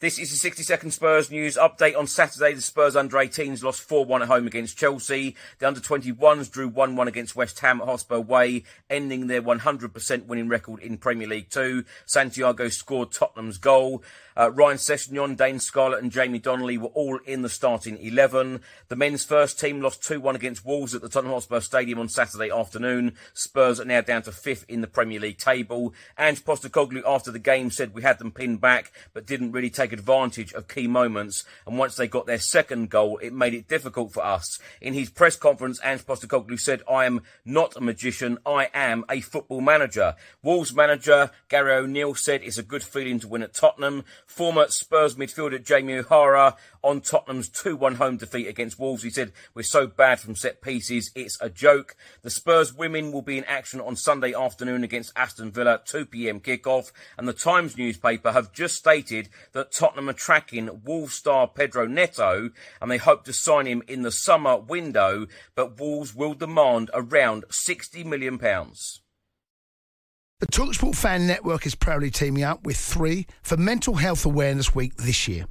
This is the 60 second Spurs news update. On Saturday, the Spurs under 18s lost 4 1 at home against Chelsea. The under 21s drew 1 1 against West Ham at Hotspur Way, ending their 100% winning record in Premier League 2. Santiago scored Tottenham's goal. Uh, Ryan Sessegnon, Dane Scarlett, and Jamie Donley were all in the starting 11. The men's first team lost 2 1 against Wolves at the Tottenham Hotspur Stadium on Saturday afternoon. Spurs are now down to fifth in the Premier League table. Ange Postecoglou, after the game, said we had them pinned back, but didn't really take advantage of key moments. And once they got their second goal, it made it difficult for us. In his press conference, Ange Postecoglou said, I am not a magician, I am a football manager. Wolves manager Gary O'Neill said it's a good feeling to win at Tottenham. Former Spurs midfielder Jamie O'Hara on Tottenham's 2-1 home defeat against Wolves. He said, we're so bad from set pieces, it's a joke. The Spurs women will be in action on Sunday afternoon against Aston Villa, 2pm kickoff. And the Times newspaper have just stated that Tottenham are tracking Wolves star Pedro Neto and they hope to sign him in the summer window, but Wolves will demand around £60 million. The Talksport Fan Network is proudly teaming up with three for Mental Health Awareness Week this year.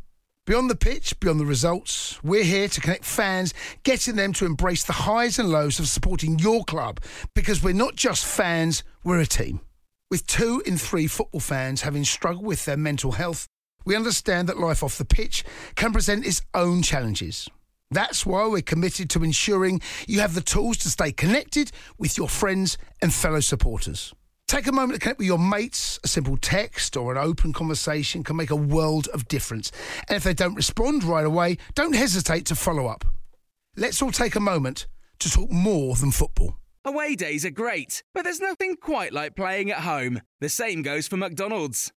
Beyond the pitch, beyond the results, we're here to connect fans, getting them to embrace the highs and lows of supporting your club because we're not just fans, we're a team. With two in three football fans having struggled with their mental health, we understand that life off the pitch can present its own challenges. That's why we're committed to ensuring you have the tools to stay connected with your friends and fellow supporters. Take a moment to connect with your mates. A simple text or an open conversation can make a world of difference. And if they don't respond right away, don't hesitate to follow up. Let's all take a moment to talk more than football. Away days are great, but there's nothing quite like playing at home. The same goes for McDonald's.